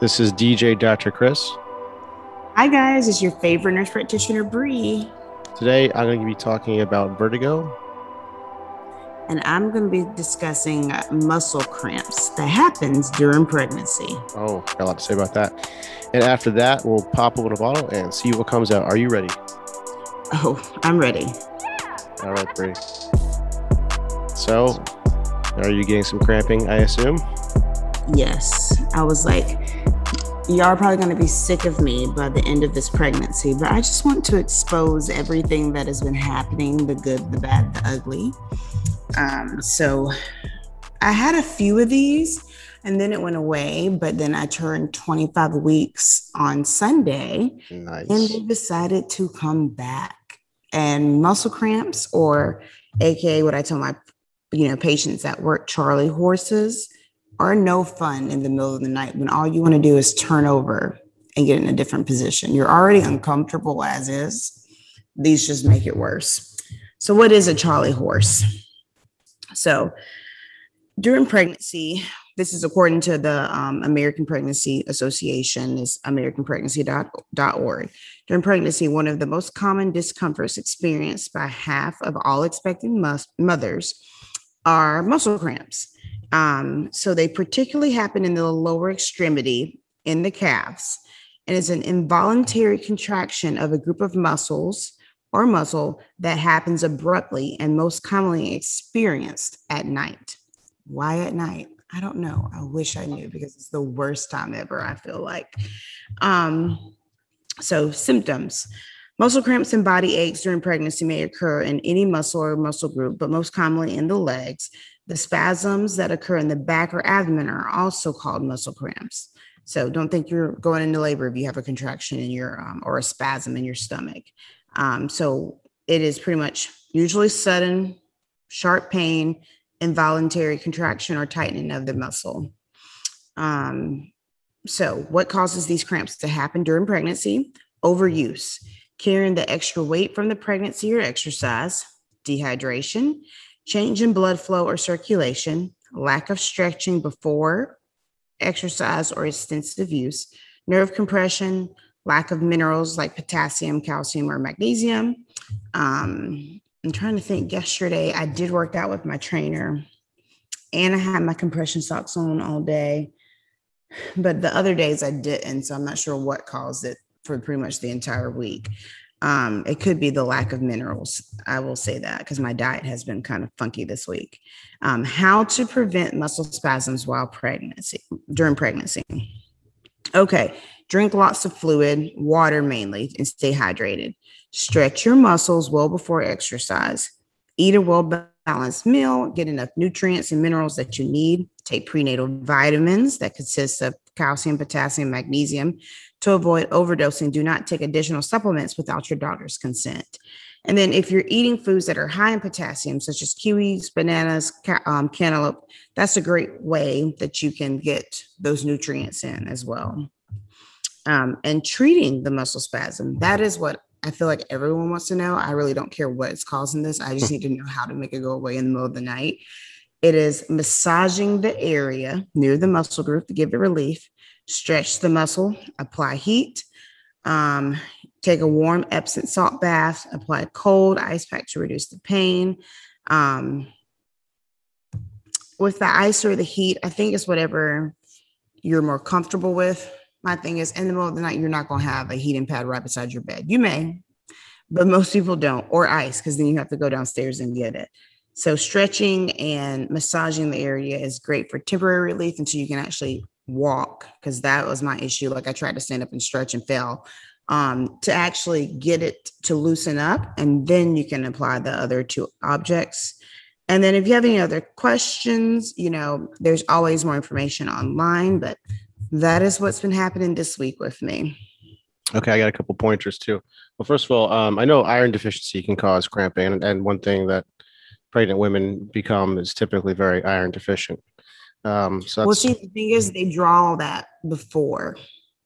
This is DJ Dr. Chris. Hi, guys. It's your favorite nurse practitioner, Bree. Today, I'm going to be talking about vertigo. And I'm going to be discussing muscle cramps that happens during pregnancy. Oh, got a lot to say about that. And after that, we'll pop open a bottle and see what comes out. Are you ready? Oh, I'm ready. All right, Bree. So, are you getting some cramping, I assume? Yes. I was like, y'all are probably going to be sick of me by the end of this pregnancy, but I just want to expose everything that has been happening the good, the bad, the ugly. Um, so I had a few of these and then it went away, but then I turned 25 weeks on Sunday Nice. and they decided to come back. And muscle cramps, or AKA what I tell my you know patients at work, Charlie horses, are no fun in the middle of the night when all you want to do is turn over and get in a different position. You're already uncomfortable as is. These just make it worse. So, what is a Charlie horse? So, during pregnancy, this is according to the um, American Pregnancy Association, is americanpregnancy.org. During pregnancy, one of the most common discomforts experienced by half of all expecting mus- mothers are muscle cramps. Um, so they particularly happen in the lower extremity in the calves, and it's an involuntary contraction of a group of muscles or muscle that happens abruptly and most commonly experienced at night. Why at night? I don't know. I wish I knew because it's the worst time ever, I feel like. Um, so, symptoms muscle cramps and body aches during pregnancy may occur in any muscle or muscle group, but most commonly in the legs. The spasms that occur in the back or abdomen are also called muscle cramps. So, don't think you're going into labor if you have a contraction in your um, or a spasm in your stomach. Um, so, it is pretty much usually sudden, sharp pain involuntary contraction or tightening of the muscle. Um, so, what causes these cramps to happen during pregnancy? Overuse, carrying the extra weight from the pregnancy or exercise, dehydration, change in blood flow or circulation, lack of stretching before exercise or extensive use, nerve compression, lack of minerals like potassium, calcium, or magnesium, um, I'm trying to think. Yesterday, I did work out with my trainer and I had my compression socks on all day. But the other days I didn't. So I'm not sure what caused it for pretty much the entire week. Um, it could be the lack of minerals. I will say that because my diet has been kind of funky this week. Um, how to prevent muscle spasms while pregnancy, during pregnancy. Okay, drink lots of fluid, water mainly, and stay hydrated. Stretch your muscles well before exercise. Eat a well balanced meal, get enough nutrients and minerals that you need. Take prenatal vitamins that consist of calcium, potassium, magnesium. To avoid overdosing, do not take additional supplements without your doctor's consent. And then, if you're eating foods that are high in potassium, such as kiwis, bananas, ca- um, cantaloupe, that's a great way that you can get those nutrients in as well. Um, and treating the muscle spasm, that is what I feel like everyone wants to know. I really don't care what is causing this. I just need to know how to make it go away in the middle of the night. It is massaging the area near the muscle group to give it relief, stretch the muscle, apply heat, um, take a warm Epsom salt bath, apply cold ice pack to reduce the pain. Um, with the ice or the heat, I think it's whatever you're more comfortable with. My thing is, in the middle of the night, you're not going to have a heating pad right beside your bed. You may, but most people don't, or ice, because then you have to go downstairs and get it. So, stretching and massaging the area is great for temporary relief until you can actually walk, because that was my issue. Like, I tried to stand up and stretch and fell. Um, to actually get it to loosen up, and then you can apply the other two objects. And then, if you have any other questions, you know, there's always more information online, but that is what's been happening this week with me. Okay, I got a couple pointers too. Well, first of all, um, I know iron deficiency can cause cramping, and, and one thing that pregnant women become is typically very iron deficient. Um, so Well, see, the thing is, they draw all that before.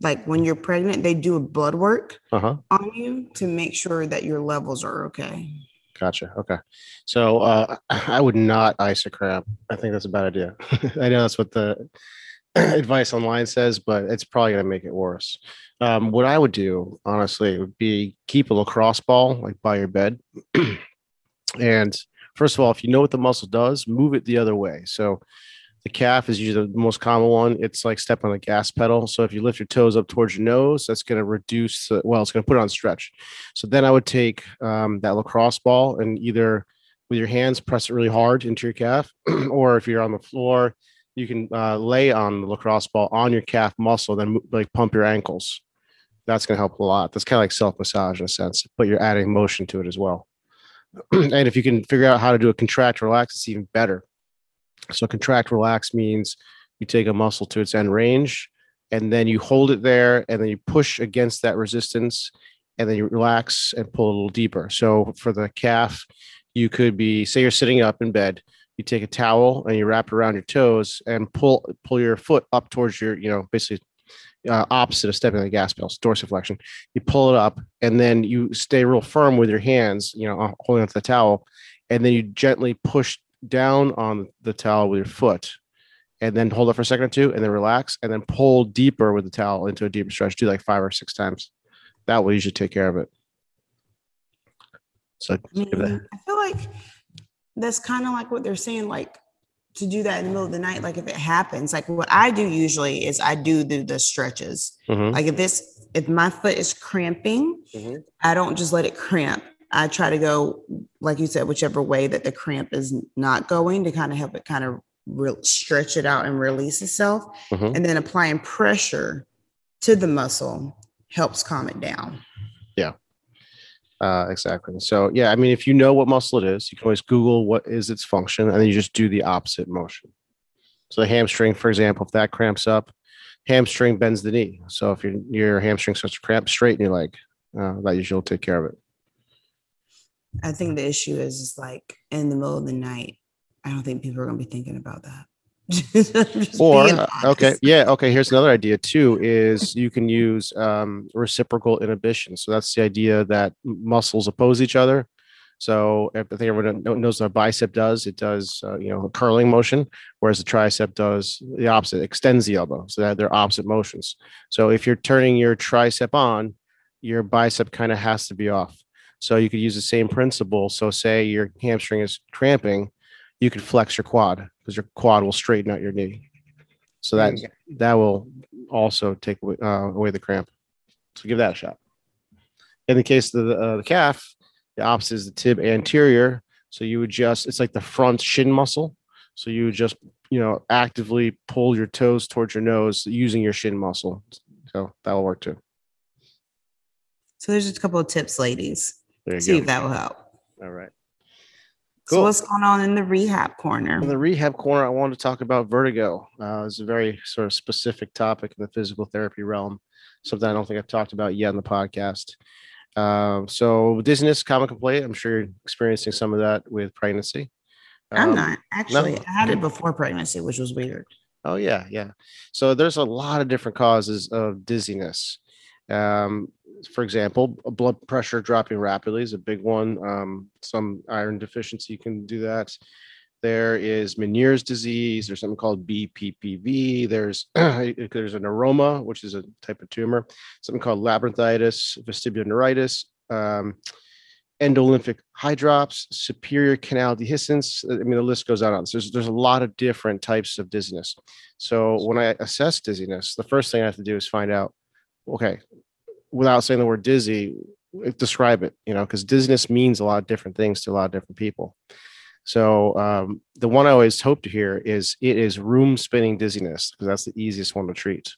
Like when you're pregnant, they do a blood work uh-huh, on you to make sure that your levels are okay. gotcha. Okay, so uh, I would not ice a cramp. I think that's a bad idea. I know that's what the advice online says, but it's probably going to make it worse. Um, what I would do, honestly, would be keep a lacrosse ball like by your bed. and first of all, if you know what the muscle does, move it the other way. So the calf is usually the most common one. It's like step on the gas pedal. So if you lift your toes up towards your nose, that's going to reduce, well, it's going to put it on stretch. So then I would take um, that lacrosse ball and either with your hands press it really hard into your calf, or if you're on the floor, you can uh, lay on the lacrosse ball on your calf muscle, then like pump your ankles. That's going to help a lot. That's kind of like self massage in a sense, but you're adding motion to it as well. and if you can figure out how to do a contract relax, it's even better. So contract relax means you take a muscle to its end range and then you hold it there and then you push against that resistance and then you relax and pull a little deeper. So for the calf, you could be say you're sitting up in bed, you take a towel and you wrap it around your toes and pull pull your foot up towards your, you know, basically uh, opposite of stepping on the gas pedal, dorsiflexion. You pull it up and then you stay real firm with your hands, you know, holding onto the towel, and then you gently push down on the towel with your foot and then hold it for a second or two and then relax and then pull deeper with the towel into a deeper stretch. Do like five or six times. That will usually take care of it. So I, mean, I feel like that's kind of like what they're saying, like to do that in the middle of the night. Like if it happens, like what I do usually is I do the, the stretches. Mm-hmm. Like if this, if my foot is cramping, mm-hmm. I don't just let it cramp. I try to go, like you said, whichever way that the cramp is not going to kind of help it kind of re- stretch it out and release itself. Mm-hmm. And then applying pressure to the muscle helps calm it down. Yeah. Uh, exactly. So, yeah, I mean, if you know what muscle it is, you can always Google what is its function and then you just do the opposite motion. So, the hamstring, for example, if that cramps up, hamstring bends the knee. So, if your, your hamstring starts to cramp, straighten your leg. Uh, that usually will take care of it. I think the issue is, is like in the middle of the night. I don't think people are going to be thinking about that. or uh, okay yeah okay here's another idea too is you can use um, reciprocal inhibition. So that's the idea that muscles oppose each other. So i think everyone knows what a bicep does. It does uh, you know a curling motion whereas the tricep does the opposite extends the elbow. So that they're opposite motions. So if you're turning your tricep on your bicep kind of has to be off so you could use the same principle. So say your hamstring is cramping, you could flex your quad because your quad will straighten out your knee. So that that will also take away, uh, away the cramp. So give that a shot. In the case of the, uh, the calf, the opposite is the tib anterior. So you would just it's like the front shin muscle. So you would just you know actively pull your toes towards your nose using your shin muscle. So that will work too. So there's just a couple of tips, ladies. There you See go. if that will help. All right. Cool. So what's going on in the rehab corner? In the rehab corner, I wanted to talk about vertigo. Uh, it's a very sort of specific topic in the physical therapy realm, something I don't think I've talked about yet in the podcast. Uh, so dizziness, common complaint. I'm sure you're experiencing some of that with pregnancy. Um, I'm not actually. No? I had it before pregnancy, which was weird. Oh yeah, yeah. So there's a lot of different causes of dizziness. Um, for example, blood pressure dropping rapidly is a big one. Um, some iron deficiency can do that. There is Meniere's disease. There's something called BPPV. There's there's an neuroma, which is a type of tumor. Something called labyrinthitis, vestibular neuritis, um, endolymphic hydrops, superior canal dehiscence. I mean, the list goes on. So there's there's a lot of different types of dizziness. So when I assess dizziness, the first thing I have to do is find out okay, without saying the word dizzy, describe it, you know, because dizziness means a lot of different things to a lot of different people. So um, the one I always hope to hear is it is room spinning dizziness because that's the easiest one to treat.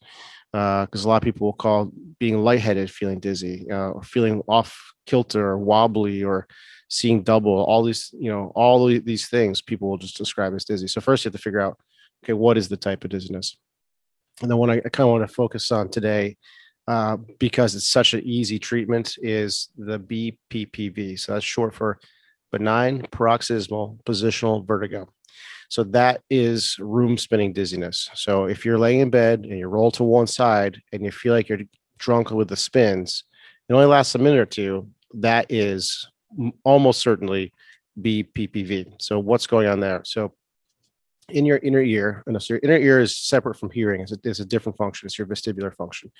Because uh, a lot of people will call being lightheaded feeling dizzy, uh, or feeling off kilter or wobbly or seeing double. All these, you know, all these things people will just describe as dizzy. So first you have to figure out, okay, what is the type of dizziness? And then what I, I kind of want to focus on today uh, because it's such an easy treatment is the BPPV. So that's short for benign paroxysmal positional vertigo. So that is room spinning dizziness. So if you're laying in bed and you roll to one side and you feel like you're drunk with the spins, it only lasts a minute or two. That is almost certainly BPPV. So what's going on there? So in your inner ear, and so your inner ear is separate from hearing. It's a, it's a different function. It's your vestibular function.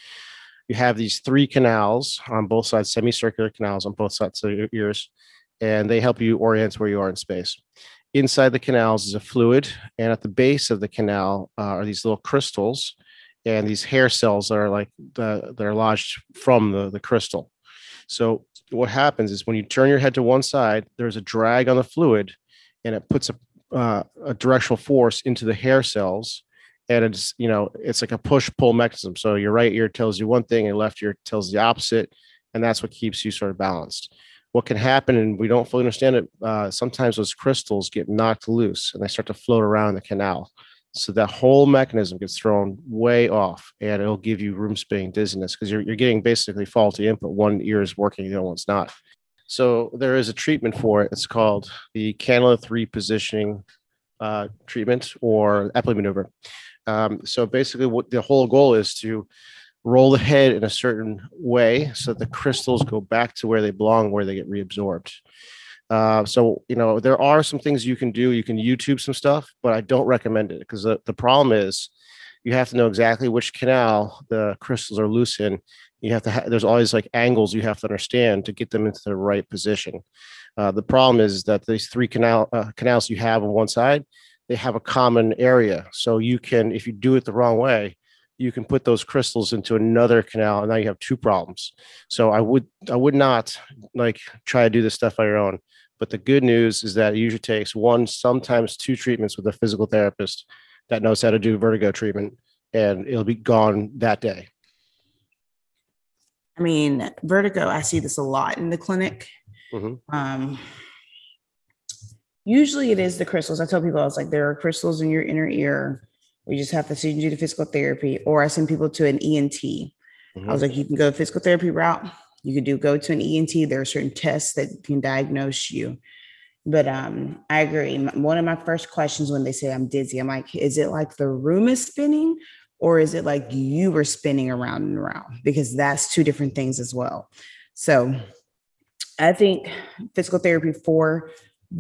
You have these three canals on both sides, semicircular canals on both sides of your ears, and they help you orient where you are in space. Inside the canals is a fluid, and at the base of the canal uh, are these little crystals, and these hair cells are like the, that are lodged from the, the crystal. So what happens is when you turn your head to one side, there's a drag on the fluid, and it puts a uh, a directional force into the hair cells and it's you know it's like a push pull mechanism. So your right ear tells you one thing and left ear tells the opposite and that's what keeps you sort of balanced. What can happen and we don't fully understand it uh, sometimes those crystals get knocked loose and they start to float around the canal. So that whole mechanism gets thrown way off and it'll give you room spinning dizziness because you're, you're getting basically faulty input. One ear is working the other one's not. So there is a treatment for it. It's called the Canalith repositioning uh, treatment or Epley maneuver. Um, so basically, what the whole goal is to roll the head in a certain way so that the crystals go back to where they belong, where they get reabsorbed. Uh, so you know there are some things you can do. You can YouTube some stuff, but I don't recommend it because the, the problem is you have to know exactly which canal the crystals are loose in you have to ha- there's always like angles you have to understand to get them into the right position uh, the problem is that these three canal uh, canals you have on one side they have a common area so you can if you do it the wrong way you can put those crystals into another canal and now you have two problems so i would i would not like try to do this stuff on your own but the good news is that it usually takes one sometimes two treatments with a physical therapist that knows how to do vertigo treatment and it'll be gone that day I mean, vertigo, I see this a lot in the clinic. Mhm. Um, usually it is the crystals. I tell people, I was like, there are crystals in your inner ear. We just have to send you to physical therapy, or I send people to an ENT. I was like, you can go the physical therapy route. You could do go to an ENT. There are certain tests that can diagnose you. But um, I agree. One of my first questions when they say I'm dizzy, I'm like, is it like the room is spinning, or is it like you were spinning around and around? Because that's two different things as well. So I think physical therapy for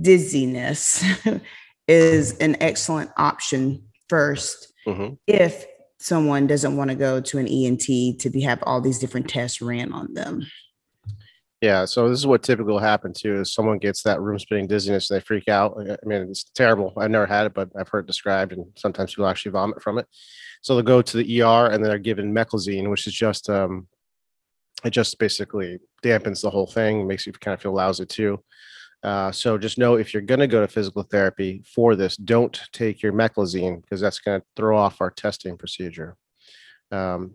dizziness is an excellent option first Mhm. if someone doesn't want to go to an ENT to be have all these different tests ran on them. Yeah, so this is what typically will happen too is someone gets that room spinning dizziness and they freak out. I mean, it's terrible. I've never had it, but I've heard it described, and sometimes people actually vomit from it. So they'll go to the ER and they're given meclizine, which is just um, it just basically dampens the whole thing, makes you kind of feel lousy too. Uh, so just know if you're going to go to physical therapy for this, don't take your meclizine because that's going to throw off our testing procedure. Um,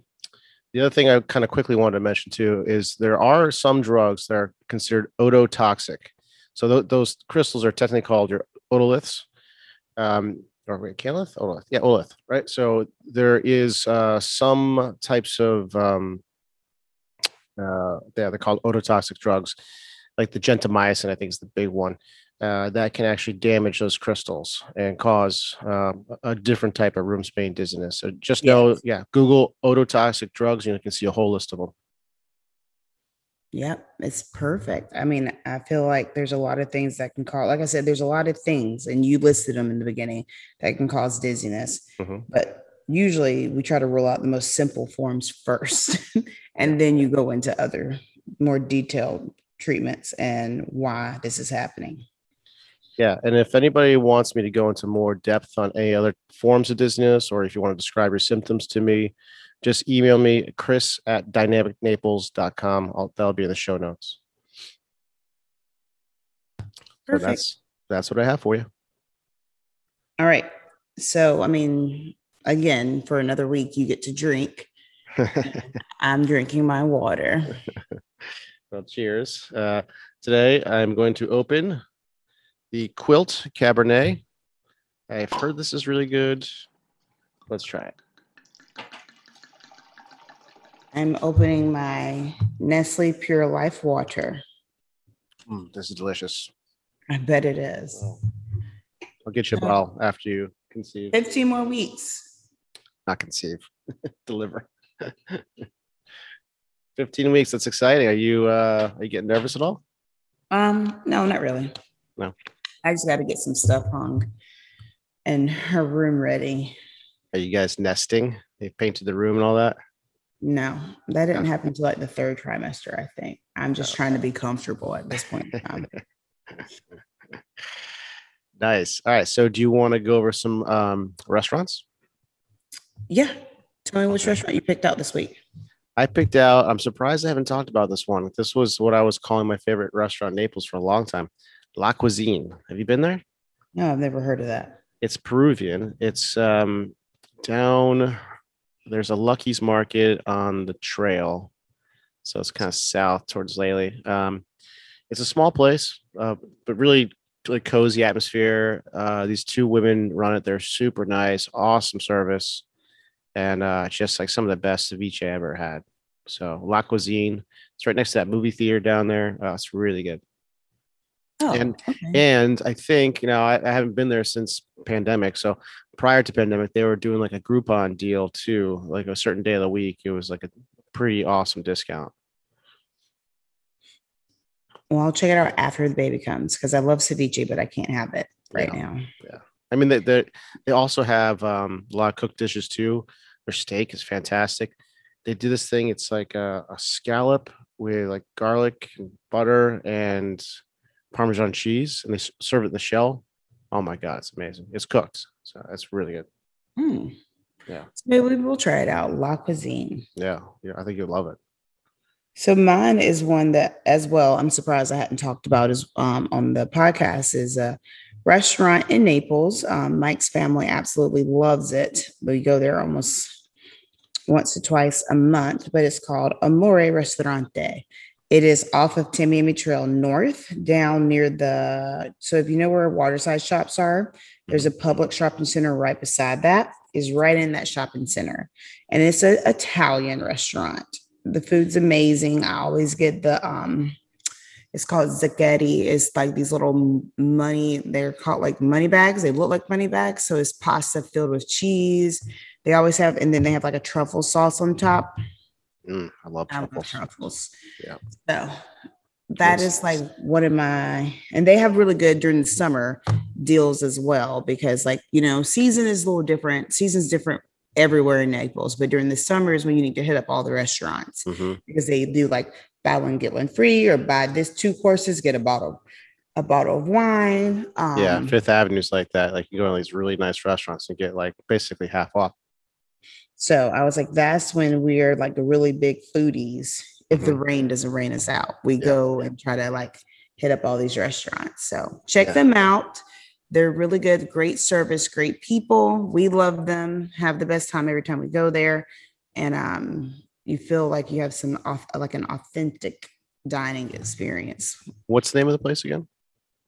the other thing I kind of quickly wanted to mention too is there are some drugs that are considered ototoxic. So tho- those crystals are technically called your otoliths. Um, or wait? Otolith. Yeah, otolith, right? So there is uh, some types of um, uh, yeah, they're called ototoxic drugs, like the gentamicin, I think is the big one, uh, that can actually damage those crystals and cause um, a different type of room spinning dizziness. So just know, Yes. yeah, Google ototoxic drugs, and you can see a whole list of them. Yep, it's perfect. I mean, I feel like there's a lot of things that can cause, like I said, there's a lot of things, and you listed them in the beginning that can cause dizziness. Mhm. But usually we try to rule out the most simple forms first, and then you go into other more detailed treatments and why this is happening. Yeah, and if anybody wants me to go into more depth on any other forms of dizziness, or if you want to describe your symptoms to me, just email me chris at dynamicnaples.com. I'll, that'll be in the show notes. So Perfect. that's that's what I have for you. All right. So, I mean, again, for another week, you get to drink. I'm drinking my water. well, cheers. Uh, today I'm going to open the Quilt Cabernet. I've heard this is really good. Let's try it. I'm opening my Nestle Pure Life water. Mm, this is delicious. I bet it is. I'll get you a bottle after you conceive. 15 more weeks. Not conceive, deliver. 15 weeks. That's exciting. Are you uh are you getting nervous at all? Um, no, not really. No. I just got to get some stuff hung. and her room ready. Are you guys nesting? They painted the room and all that. No, that didn't happen until like the third trimester, I think. I'm just Oh. trying to be comfortable at this point in time. Nice. All right. So, do you want to go over some um, restaurants? yeah. Tell me which Okay. restaurant you picked out this week. I picked out. I'm surprised I haven't talked about this one. This was what I was calling my favorite restaurant in Naples for a long time. La Cuisine. Have you been there? No, I've never heard of that. It's Peruvian. It's um, down. There's a Lucky's Market on the trail, so it's kind of south towards Lely. Um, it's a small place, uh, but really like cozy atmosphere. Uh, these two women run it. They're super nice, awesome service, and uh, just like some of the best ceviche I ever had. So La Cuisine. It's right next to that movie theater down there. Uh, it's really good. Oh, And- okay. And I think, you know, I, I haven't been there since pandemic. So prior to pandemic, they were doing like a Groupon deal too, like a certain day of the week. It was like a pretty awesome discount. well, I'll check it out after the baby comes because I love ceviche, but I can't have it right now. Yeah. now. I mean, they they they also have um, a lot of cooked dishes too. Their steak is fantastic. They do this thing. It's like a, a scallop with like garlic and butter and Parmesan cheese, and they serve it in the shell. Oh my god, it's amazing! It's cooked, so that's really good. Hmm. Yeah. So maybe we will try it out. La Cuisine. Yeah, yeah, I think you'll love it. So mine is one that as well, I'm surprised I hadn't talked about is um, on the podcast is a restaurant in Naples. Um, Mike's family absolutely loves it. We go there almost once or twice a month, but it's called Amore Ristorante. It is off of Tamiami Trail North, down near the. So if you know where waterside shops are, there's a public shopping center right beside that. Is right in that shopping center, and it's an Italian restaurant the food's amazing. I always get the um it's called sacchetti. It's like these little money, they're called like money bags. They look like money bags. So it's pasta filled with cheese. They always have, and then they have like a truffle sauce on top. Mm, I love I love truffles. truffles. Yeah. So that Yes. is like one of my, and they have really good during the summer deals as well because like you know season is a little different. Season's different everywhere in Naples, but during the summer is when you need to hit up all the restaurants Mhm. because they do like buy one get one free or buy this two courses get a bottle a bottle of wine. Um, yeah, Fifth Avenue's like that. Like you go to these really nice restaurants and get like basically half off. So I was like, that's when we're like the really big foodies. If the rain doesn't rain us out, we Mm-hmm. Yeah. go and try to like hit up all these restaurants. So check Yeah. them out. They're really good, great service, great people. We love them. Have the best time every time we go there, and um, you feel like you have some off, like an authentic dining experience. What's the name of the place again?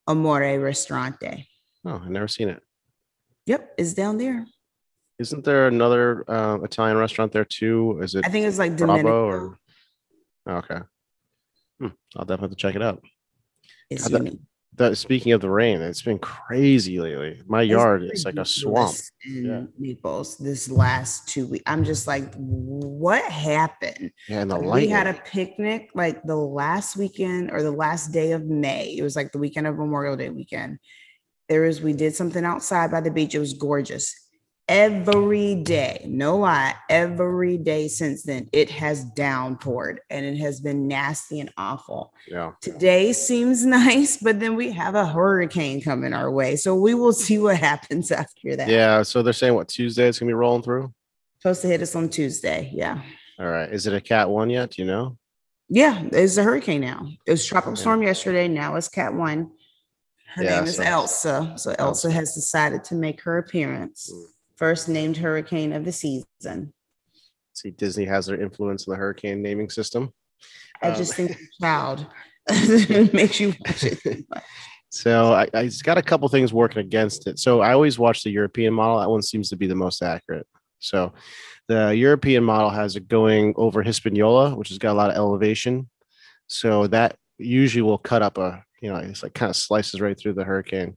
Amore Ristorante. Oh, I've never seen it. Yep, it's down there. Isn't there another uh, Italian restaurant there too? Is it I think it's like Bravo Domenico. or? Oh, okay. Hmm, I'll definitely check it out. It's God, unique. That, speaking of the rain, it's been crazy lately. My yard is like a swamp. in Yeah. Naples this last two weeks. I'm just like, what happened? Yeah, and the we had a picnic like the last weekend or the last day of May. It was like the weekend of Memorial Day weekend. There was we did something outside by the beach. It was gorgeous. Every day, no lie, every day since then, it has downpoured and it has been nasty and awful. yeah. Today seems nice, but then we have a hurricane coming our way. So we will see what happens after that. Yeah. So they're saying what Tuesday it's gonna be rolling through. Supposed to hit us on Tuesday. Yeah. All right. Is it a cat one yet? Do you know? Yeah. It's a hurricane now. It was tropical Yeah. storm yesterday. Now it's cat one. Her Yeah, name is so- Elsa. So Elsa Elsa. has decided to make her appearance. Mm. First named hurricane of the season. See, Disney has their influence in the hurricane naming system. I Um, just think child it makes you watch it. So I, I it's got a couple things working against it. So I always watch the European model. That one seems to be the most accurate. So the European model has it going over Hispaniola, which has got a lot of elevation. So that usually will cut up a, you know, it's like kind of slices right through the hurricane.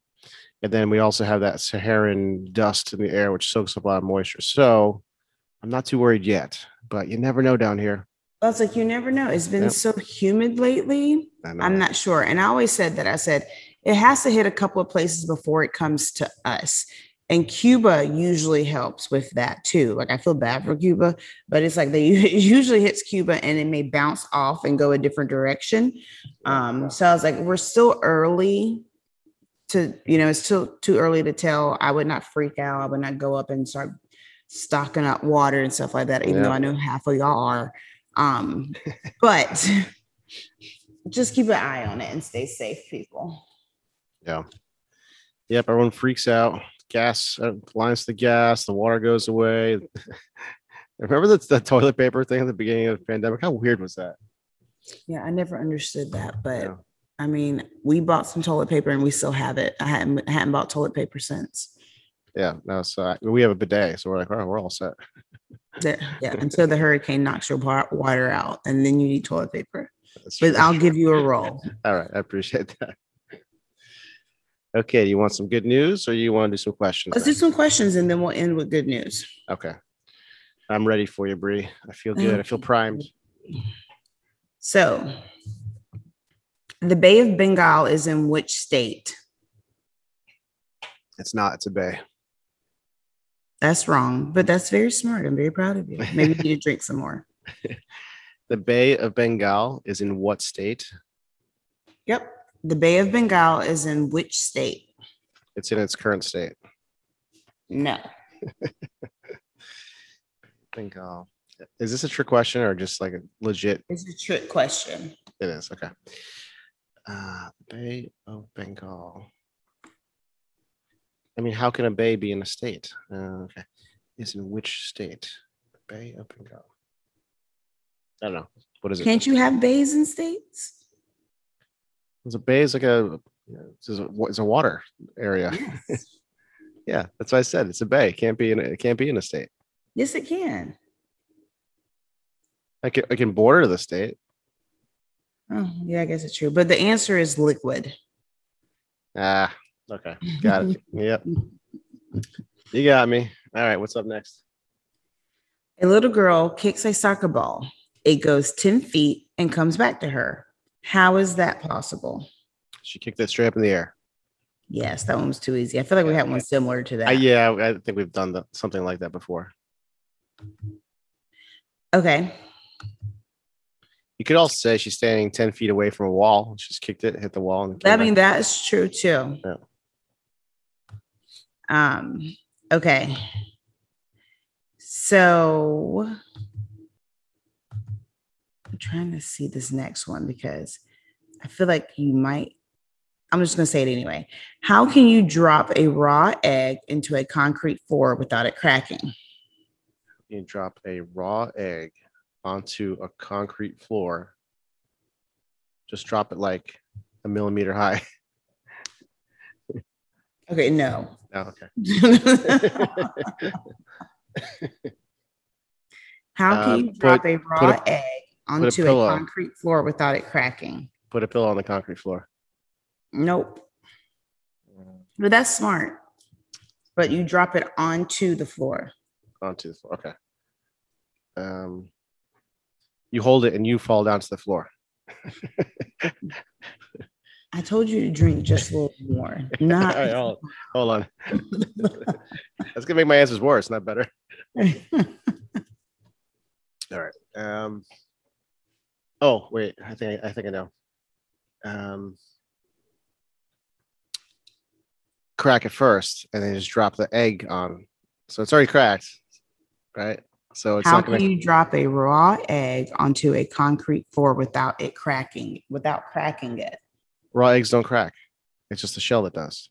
And then we also have that Saharan dust in the air, which soaks up a lot of moisture. So I'm not too worried yet, but you never know down here. I was like, you never know. It's been Yep. so humid lately. I'm not sure. And I always said that I said it has to hit a couple of places before it comes to us. And Cuba usually helps with that too. Like I feel bad for Cuba, but it's like they it usually hits Cuba and it may bounce off and go a different direction. Um, so I was like, we're still early to, you know, it's still too early to tell. I would not freak out. I would not go up and start stocking up water and stuff like that, even Yeah. though I know half of y'all are. Um, but just keep an eye on it and stay safe, people. Yeah. Yep. Everyone freaks out. Gas uh, lines the gas. The water goes away. Remember the, the toilet paper thing at the beginning of the pandemic? How weird was that? Yeah, I never understood that, but Yeah. I mean, we bought some toilet paper and we still have it. I hadn't hadn't bought toilet paper since. Yeah. No. So I- we have a bidet, so we're like, oh, we're all set. Yeah, until the hurricane knocks your wa- water out, and then you need toilet paper. That's But true. I'll give you a roll. All right. I appreciate that. Okay. You want some good news, or you want to do some questions? Let's do some questions and then we'll end with good news. Okay. I'm ready for you, Bree. I feel um, good. I feel primed. So, the Bay of Bengal is in which state? It's not. It's a bay. That's wrong, but that's very smart. I'm very proud of you. Maybe you need to drink some more. The Bay of Bengal is in what state? Yep. The Bay of Bengal is in which state? It's in its current state. No. Bengal. Is this a trick question or just like a legit? It's a trick question. It is. Okay. Uh, Bay of Bengal. I mean, how can a bay be in a state? Uh, okay. Is in which state? Bay of Bengal. I don't know. What is it? Can't you have bays in states? It's a bay is like a it's a, it's a water area. Yes. Yeah, that's what I said. It's a bay. It can't be in a, it can't be in a state. Yes, it can. I can I can border the state. Oh, yeah, I guess it's true. But the answer is liquid. Ah, okay, got it. yep, you got me. All right, what's up next? A little girl kicks a soccer ball. It goes 10 feet and comes back to her. How is that possible? She kicked it straight up in the air. Yes, that one was too easy. I feel like we had one similar to that. I, yeah, I think we've done the, something like that before. Okay. You could also say she's standing ten feet away from a wall. She's kicked it, hit the wall, and I mean, that is true too. Yeah. Um, okay. So I'm trying to see this next one because I feel like you might. I'm just going to say it anyway. How can you drop a raw egg into a concrete floor without it cracking? you drop a raw egg onto a concrete floor. Just drop it like a millimeter high. Okay, no. Oh, okay. How can Uh, you drop put- a raw egg onto a, pillow. concrete floor without it cracking? Put a pillow on the concrete floor. Nope. But that's smart. But you drop it onto the floor. Onto the floor. Okay. Um, you hold it and you fall down to the floor. I told you to drink just a little more. Not right, hold, hold on. That's gonna make my answers worse, not better. All right. Um. Oh wait, I think I think I know. Um. Crack it first, and then just drop the egg on. So it's already cracked, right? So it's How not can gonna. you drop a raw egg onto a concrete floor without it cracking, without cracking it? Raw eggs don't crack. It's just the shell that does.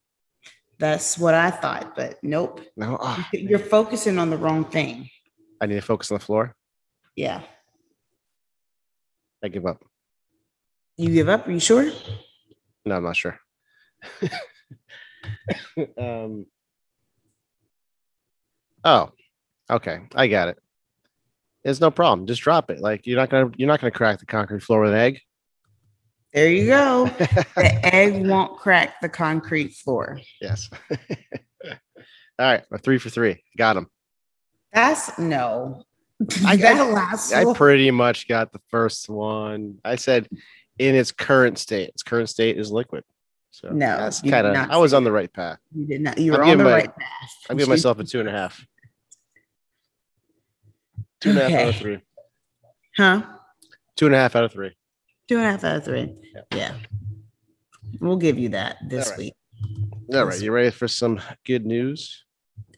That's what I thought, but nope. No, ah, You're focusing on the wrong thing. I need to focus on the floor. Yeah. I give up. You give up? Are you sure? No, I'm not sure. um. Oh, okay. I got it. There's no problem. Just drop it. Like you're not gonna you're not gonna crack the concrete floor with an egg. There you go. the egg won't crack the concrete floor. yes. All right, a three for three. Got him. That's no. I- that I- last I one- pretty much got the first one. I said in its current state. Its current state is liquid. So No, that's kind of. I was on the right path. You did not. You I'm were on the my- right path. I'm giving myself a two and a half. Two and a half out of three. Huh? Two and a half out of three. Two and a half out of three. Yeah. Yeah. We'll give you that this All right. week. All right, you ready for some good news?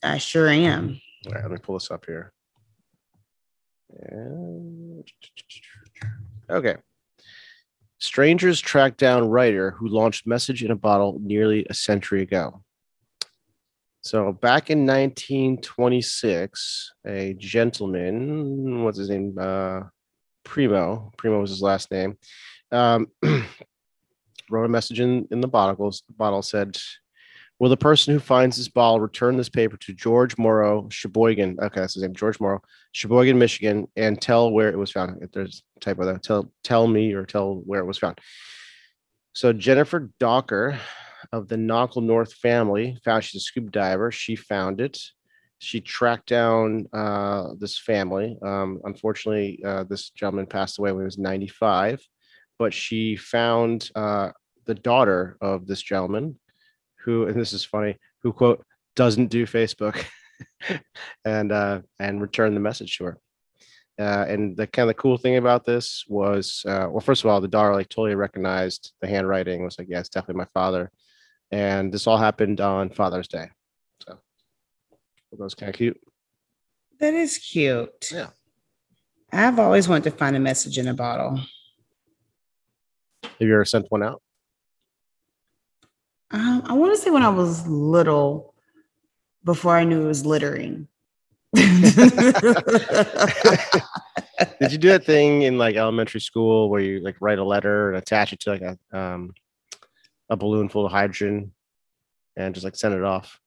I sure am. All right, let me pull this up here. And- Okay. Strangers track down writer who launched Message in a Bottle nearly a century ago. So back in 1926, a gentleman, what's his name? Uh, Primo. Primo was his last name. Um, wrote a message in, in the bottle. Bottle said, Will the person who finds this bottle return this paper to George Morrow, Cheboygan? Okay, that's his name, George Morrow, Cheboygan, Michigan, and tell where it was found. If there's a typo there, tell tell me or tell where it was found. So Jennifer Dowker of the Knockle North family found she's a scuba diver. She found it. She tracked down uh, this family. Um, unfortunately, uh, this gentleman passed away when he was 95, but she found uh, the daughter of this gentleman who, and this is funny, who quote doesn't do Facebook, and uh, and returned the message to her. Uh, and the kind of the cool thing about this was, uh, well, first of all, the daughter like totally recognized the handwriting. Was like, yeah, it's definitely my father. And this all happened on Father's Day, so that was kind of cute. That is cute. Yeah. I've always wanted to find a message in a bottle. Have you ever sent one out? Um, I want to say when I was little, before I knew it was littering. Did you do that thing in like elementary school where you like write a letter and attach it to like a um a balloon full of hydrogen and just like send it off?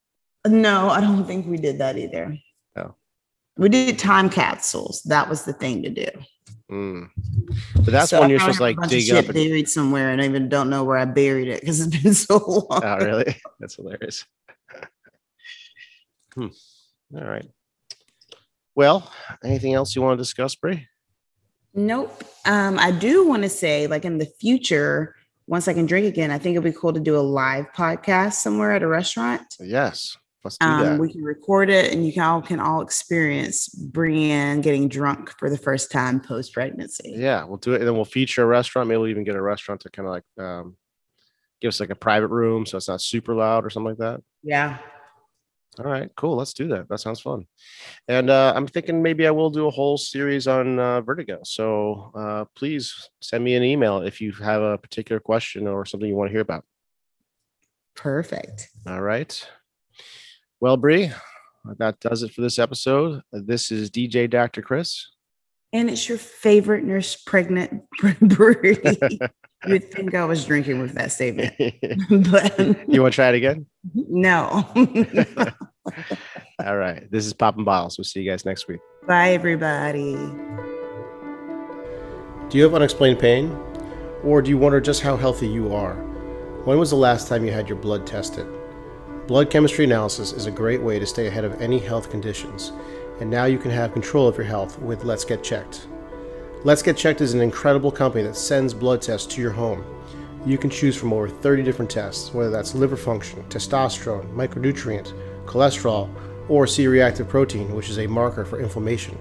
no, I don't think we did that either. Oh. We did time capsules. That was the thing to do. Mm. But that's So when you're supposed to like dig up. And, buried somewhere, and I even don't know where I buried it because it's been so long. oh, really? That's hilarious. hmm. All right. Well, anything else you want to discuss, Bree? Nope. Um, I do want to say, like in the future, once I can drink again, I think it'd be cool to do a live podcast somewhere at a restaurant. Yes. Let's do Um, that. we can record it, and you can all can all experience Brienne getting drunk for the first time post pregnancy. yeah, we'll do it, and then we'll feature a restaurant. Maybe we'll even get a restaurant to kind of like um, give us like a private room, so it's not super loud or something like that. Yeah. All right, cool. Let's do that. That sounds fun. And uh, I'm thinking maybe I will do a whole series on uh, Vertigo. So uh, please send me an email if you have a particular question or something you want to hear about. Perfect. All right. Well, Bree, that does it for this episode. This is DJ Dr. Chris. And it's your favorite nurse pregnant brewery. You'd think I was drinking with that statement, but you want to try it again? Mm-hmm. no. All right. This is Poppin' Bottles. We'll see you guys next week. Bye, everybody. Do you have unexplained pain? Or do you wonder just how healthy you are? When was the last time you had your blood tested? Blood chemistry analysis is a great way to stay ahead of any health conditions, and now you can have control of your health with Let's Get Checked. Let's Get Checked is an incredible company that sends blood tests to your home. You can choose from over 30 different tests, whether that's liver function, testosterone, micronutrient, cholesterol, or C reactive protein, which is a marker for inflammation.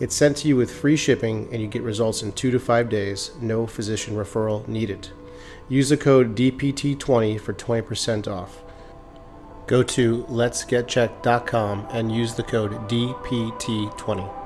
It's sent to you with free shipping and you get results in two to five days, no physician referral needed. Use the code DPT20 for 20% off. Go to letsgetchecked.com and use the code DPT20.